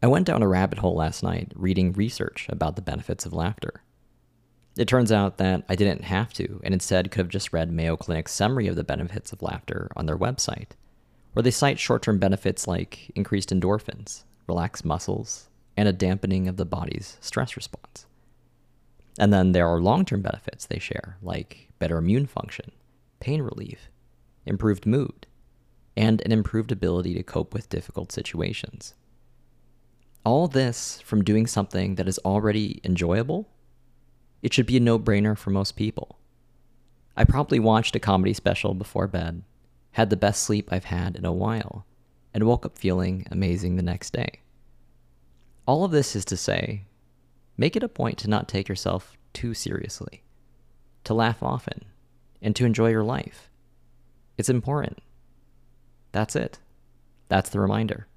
I went down a rabbit hole last night reading research about the benefits of laughter. It turns out that I didn't have to, and instead could have just read Mayo Clinic's summary of the benefits of laughter on their website, where they cite short term benefits like increased endorphins, relaxed muscles, and a dampening of the body's stress response. And then there are long term benefits they share, like better immune function, pain relief, improved mood, and an improved ability to cope with difficult situations. All this from doing something that is already enjoyable it should be a no brainer for most people. I probably watched a comedy special before bed, had the best sleep I've had in a while, and woke up feeling amazing the next day. All of this is to say, make it a point to not take yourself too seriously, to laugh often, and to enjoy your life. It's important. That's it. That's the reminder.